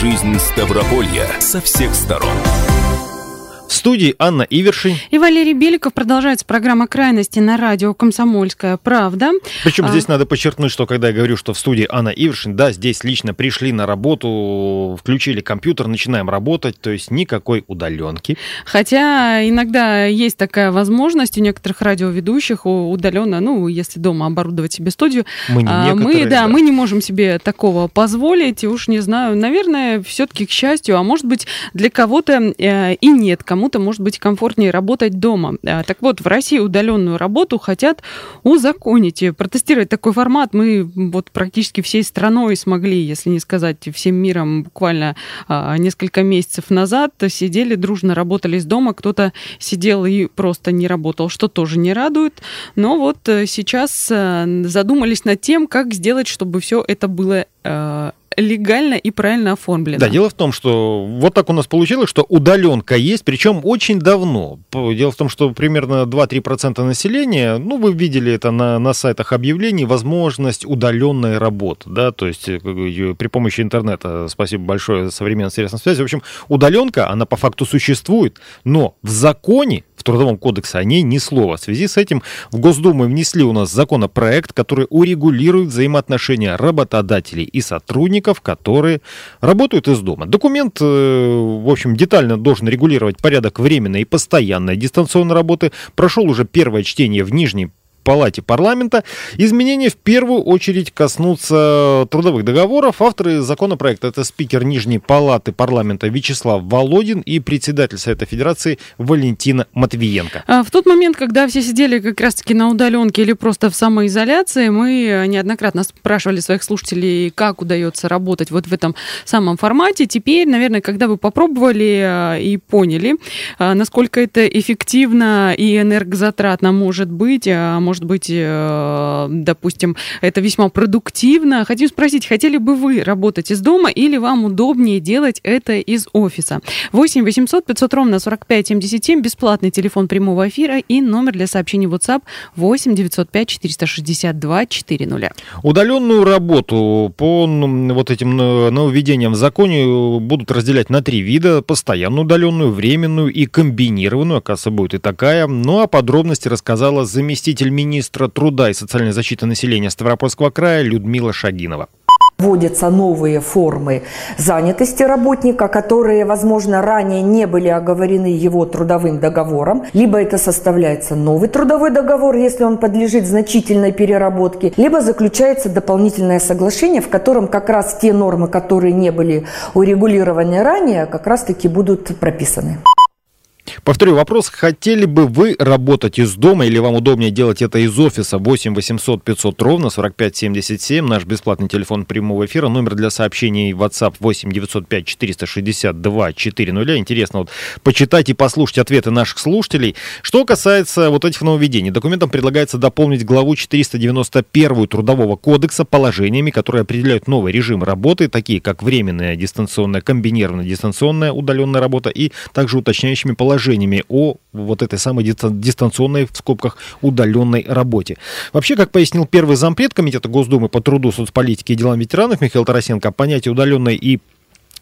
Жизнь Ставрополья со всех сторон. В студии Анна Ивершин. И Валерий Беликов. Продолжается программа «Крайности» на радио «Комсомольская правда». Причем а... здесь надо подчеркнуть, что когда я говорю, что в студии Анна Ивершин, да, здесь лично пришли на работу, включили компьютер, начинаем работать, то есть никакой удаленки. Хотя иногда есть такая возможность у некоторых радиоведущих удаленно, ну, если дома оборудовать себе студию. Мы не а, мы, да, да, мы не можем себе такого позволить, и уж не знаю, наверное, все-таки к счастью, а может быть для кого-то э, и нет, кому кому-то, может быть, комфортнее работать дома. А, так вот, в России удаленную работу хотят узаконить. Протестировать такой формат мы вот практически всей страной смогли, если не сказать всем миром, буквально а, несколько месяцев назад сидели, дружно работали из дома, кто-то сидел и просто не работал, что тоже не радует. Но вот э, сейчас э, задумались над тем, как сделать, чтобы все это было э, легально и правильно оформлено. Да, дело в том, что вот так у нас получилось, что удаленка есть, причем очень давно. Дело в том, что примерно 2-3% населения, ну, вы видели это на, на сайтах объявлений, возможность удаленной работы, да, то есть э, при помощи интернета, спасибо большое, современной средствам связи. В общем, удаленка, она по факту существует, но в законе Трудовом кодексе о ней ни слова. В связи с этим в Госдуму внесли у нас законопроект, который урегулирует взаимоотношения работодателей и сотрудников, которые работают из дома. Документ, э, в общем, детально должен регулировать порядок временной и постоянной дистанционной работы. Прошел уже первое чтение в Нижней палате парламента. Изменения в первую очередь коснутся трудовых договоров. Авторы законопроекта это спикер Нижней палаты парламента Вячеслав Володин и председатель Совета Федерации Валентина Матвиенко. А, в тот момент, когда все сидели как раз-таки на удаленке или просто в самоизоляции, мы неоднократно спрашивали своих слушателей, как удается работать вот в этом самом формате. Теперь, наверное, когда вы попробовали а, и поняли, а, насколько это эффективно и энергозатратно может быть, может может быть, э, допустим, это весьма продуктивно. Хотим спросить, хотели бы вы работать из дома или вам удобнее делать это из офиса? 8 800 500 ровно 45 77, бесплатный телефон прямого эфира и номер для сообщений WhatsApp 8 905 462 400. Удаленную работу по вот этим нововведениям в законе будут разделять на три вида. Постоянную удаленную, временную и комбинированную. Оказывается, будет и такая. Ну а подробности рассказала заместитель министра министра труда и социальной защиты населения Ставропольского края Людмила Шагинова. Вводятся новые формы занятости работника, которые, возможно, ранее не были оговорены его трудовым договором. Либо это составляется новый трудовой договор, если он подлежит значительной переработке, либо заключается дополнительное соглашение, в котором как раз те нормы, которые не были урегулированы ранее, как раз-таки будут прописаны. Повторю вопрос. Хотели бы вы работать из дома или вам удобнее делать это из офиса? 8 800 500 ровно 45 77. Наш бесплатный телефон прямого эфира. Номер для сообщений WhatsApp 8 905 462 400. Интересно вот почитать и послушать ответы наших слушателей. Что касается вот этих нововведений. Документом предлагается дополнить главу 491 Трудового кодекса положениями, которые определяют новый режим работы, такие как временная дистанционная, комбинированная дистанционная удаленная работа и также уточняющими положениями положениями о вот этой самой дистанционной, в скобках, удаленной работе. Вообще, как пояснил первый зампред Комитета Госдумы по труду, соцполитике и делам ветеранов Михаил Тарасенко, понятие удаленной и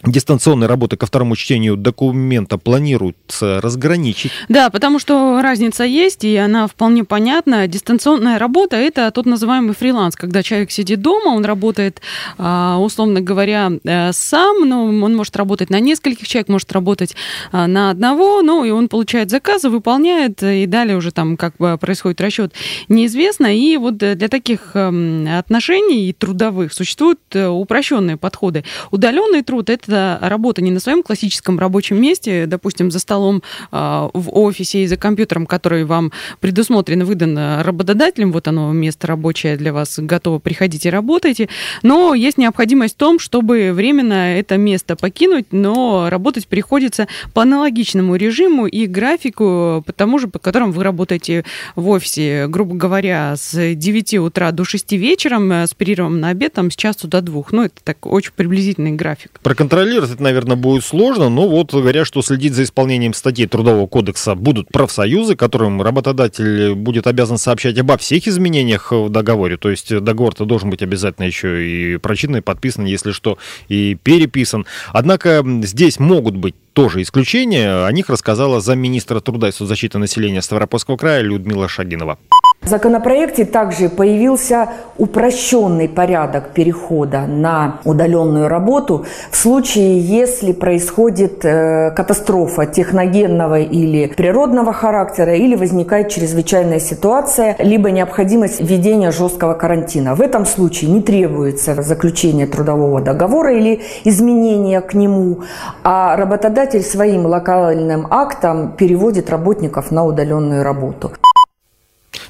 дистанционной работы ко второму чтению документа планируется разграничить. Да, потому что разница есть, и она вполне понятна. Дистанционная работа – это тот называемый фриланс, когда человек сидит дома, он работает, а, условно говоря, э, сам, но он может работать на нескольких человек, может работать а, на одного, ну, и он получает заказы, выполняет, и далее уже там как бы происходит расчет неизвестно. И вот для таких эм, отношений трудовых существуют э, упрощенные подходы. Удаленный труд – это это работа не на своем классическом рабочем месте, допустим, за столом э, в офисе и за компьютером, который вам предусмотрен выдан работодателем, вот оно, место рабочее для вас готово, приходите, работайте, но есть необходимость в том, чтобы временно это место покинуть, но работать приходится по аналогичному режиму и графику, по тому же, по которому вы работаете в офисе, грубо говоря, с 9 утра до 6 вечером, с перерывом на обед, там, с часу до двух. Ну, это так очень приблизительный график. Проконтролировать контролировать это, наверное, будет сложно, но вот говорят, что следить за исполнением статей Трудового кодекса будут профсоюзы, которым работодатель будет обязан сообщать обо всех изменениях в договоре. То есть договор-то должен быть обязательно еще и прочитан, и подписан, если что, и переписан. Однако здесь могут быть тоже исключения. О них рассказала замминистра труда и соцзащиты населения Ставропольского края Людмила Шагинова. В законопроекте также появился упрощенный порядок перехода на удаленную работу в случае, если происходит э, катастрофа техногенного или природного характера, или возникает чрезвычайная ситуация, либо необходимость введения жесткого карантина. В этом случае не требуется заключение трудового договора или изменения к нему, а работодатель своим локальным актом переводит работников на удаленную работу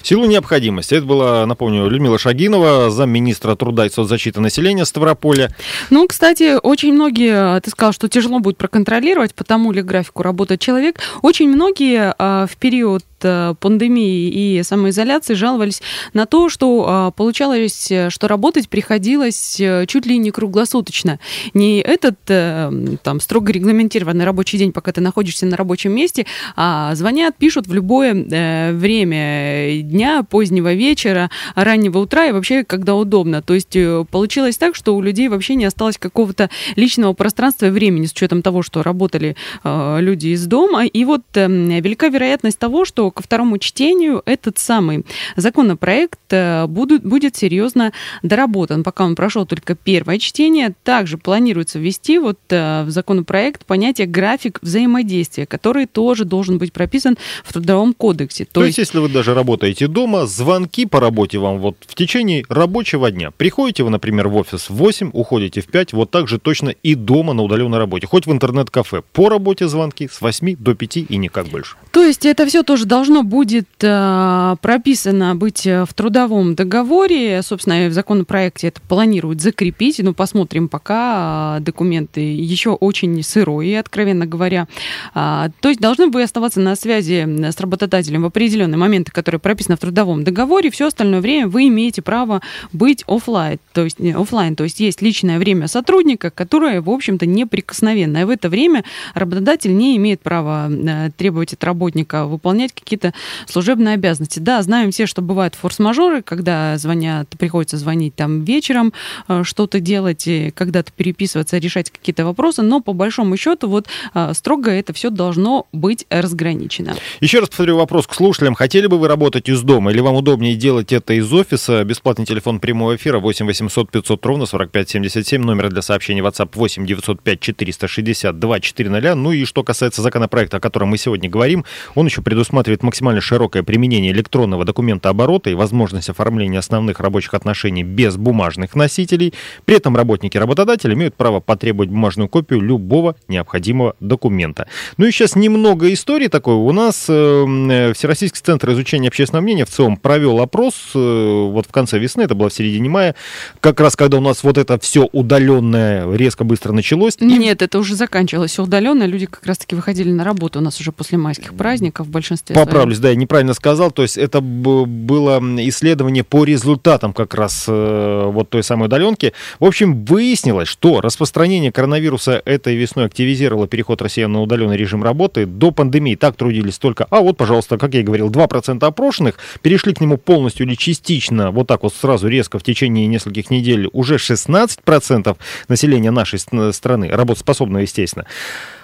силу необходимости. Это была, напомню, Людмила Шагинова, замминистра труда и соцзащиты населения Ставрополя. Ну, кстати, очень многие, ты сказал, что тяжело будет проконтролировать, потому ли графику работает человек. Очень многие а, в период Э, пандемии и самоизоляции жаловались на то, что получалось, что работать приходилось э, чуть ли не круглосуточно. Не этот э, там строго регламентированный рабочий день, пока ты находишься на рабочем месте, а звонят, пишут в любое время дня, позднего вечера, раннего утра и вообще когда удобно. То есть получилось так, что у людей вообще не осталось какого-то личного пространства и времени с учетом того, что работали люди из дома. И вот велика вероятность того, что ко второму чтению этот самый законопроект э, будет, будет серьезно доработан. Пока он прошел только первое чтение, также планируется ввести вот э, в законопроект понятие график взаимодействия, который тоже должен быть прописан в Трудовом кодексе. То, То есть, если вы даже работаете дома, звонки по работе вам вот в течение рабочего дня. Приходите вы, например, в офис в 8, уходите в 5, вот так же точно и дома на удаленной работе. Хоть в интернет-кафе. По работе звонки с 8 до 5 и никак больше. То есть это все тоже должно будет э, прописано быть э, в трудовом договоре. Собственно, в законопроекте это планируют закрепить. Ну, посмотрим пока. Э, документы еще очень сырые, откровенно говоря. А, то есть должны бы оставаться на связи с работодателем в определенные моменты, которые прописаны в трудовом договоре. Все остальное время вы имеете право быть офлайн. То есть, офлайн, то есть есть личное время сотрудника, которое, в общем-то, неприкосновенное. В это время работодатель не имеет права требовать от работника выполнять какие-то служебные обязанности. Да, знаем все, что бывают форс-мажоры, когда звонят, приходится звонить там вечером, э, что-то делать, когда-то переписываться, решать какие-то вопросы, но по большому счету вот э, строго это все должно быть разграничено. Еще раз повторю вопрос к слушателям. Хотели бы вы работать дома или вам удобнее делать это из офиса? Бесплатный телефон прямого эфира 8 800 500 ровно 45 77, номер для сообщений WhatsApp 8 905 462 400. Ну и что касается законопроекта, о котором мы сегодня говорим, он еще предусматривает максимально широкое применение электронного документа оборота и возможность оформления основных рабочих отношений без бумажных носителей. При этом работники работодателя имеют право потребовать бумажную копию любого необходимого документа. Ну и сейчас немного истории такой. У нас э, Всероссийский центр изучения общественного мнения в целом провел опрос э, вот в конце весны, это было в середине мая, как раз когда у нас вот это все удаленное резко быстро началось. Нет, и... это уже заканчивалось все удаленное, люди как раз-таки выходили на работу у нас уже после майских праздников в большинстве Поправлюсь, да, я неправильно сказал. То есть это было исследование по результатам как раз э, вот той самой удаленки. В общем, выяснилось, что распространение коронавируса этой весной активизировало переход россиян на удаленный режим работы. До пандемии так трудились только, а вот, пожалуйста, как я и говорил, 2% опрошенных перешли к нему полностью или частично, вот так вот сразу резко в течение нескольких недель уже 16% населения нашей страны, работоспособного, естественно.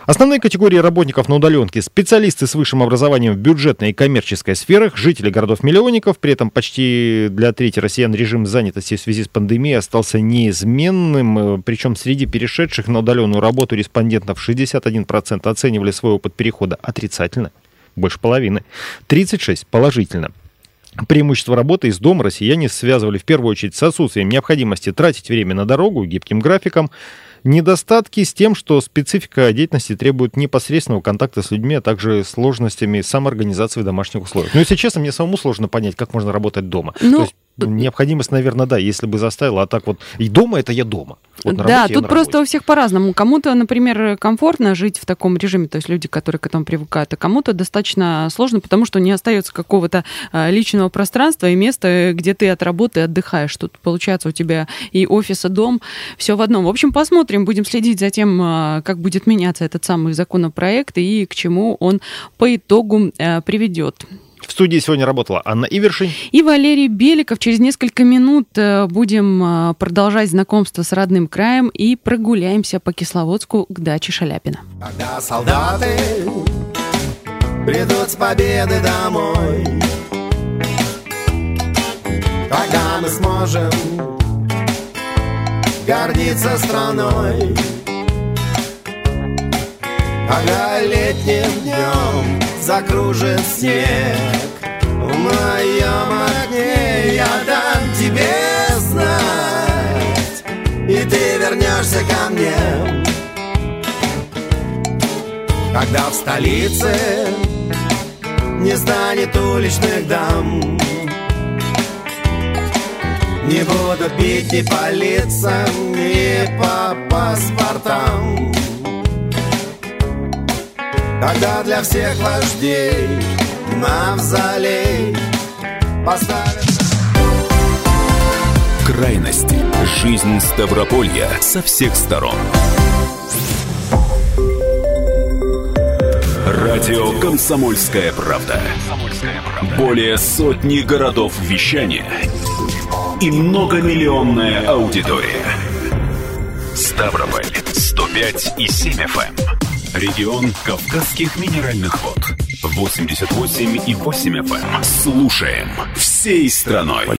Основные категории работников на удаленке – специалисты с высшим образованием в бюджетной и коммерческой сферах, жители городов-миллионников. При этом почти для трети россиян режим занятости в связи с пандемией остался неизменным. Причем среди перешедших на удаленную работу респондентов 61% оценивали свой опыт перехода отрицательно, больше половины, 36% положительно. Преимущество работы из дома россияне связывали в первую очередь с отсутствием необходимости тратить время на дорогу, гибким графиком, Недостатки с тем, что специфика деятельности требует непосредственного контакта с людьми, а также сложностями самоорганизации в домашних условиях. Но, если честно, мне самому сложно понять, как можно работать дома. Ну, есть... необходимость, наверное, да, если бы заставила, а так вот и дома это я дома. Вот да, тут просто у всех по-разному. Кому-то, например, комфортно жить в таком режиме, то есть люди, которые к этому привыкают, а кому-то достаточно сложно, потому что не остается какого-то а, личного пространства и места, где ты от работы отдыхаешь. Тут получается у тебя и офис, и дом, все в одном. В общем, посмотрим, будем следить за тем, а, как будет меняться этот самый законопроект и к чему он по итогу а, приведет. В студии сегодня работала Анна Ивершин. И Валерий Беликов. Через несколько минут э, будем э, продолжать знакомство с родным краем и прогуляемся по Кисловодску к даче Шаляпина. Когда солдаты придут с победы домой, Когда мы сможем гордиться страной, Когда летним днем закружит снег. В моем огне я дам тебе знать И ты вернешься ко мне. Когда в столице не станет уличных дам Не будут бить ни по лицам, ни по паспортам когда для всех вождей мавзолей поставят... Крайности. Жизнь Ставрополья со всех сторон. Радио «Комсомольская правда». Более сотни городов вещания и многомиллионная аудитория. Ставрополь 105 и 7 FM. Регион Кавказских минеральных вод. 88 и 8 FM. Эм. Слушаем всей страной.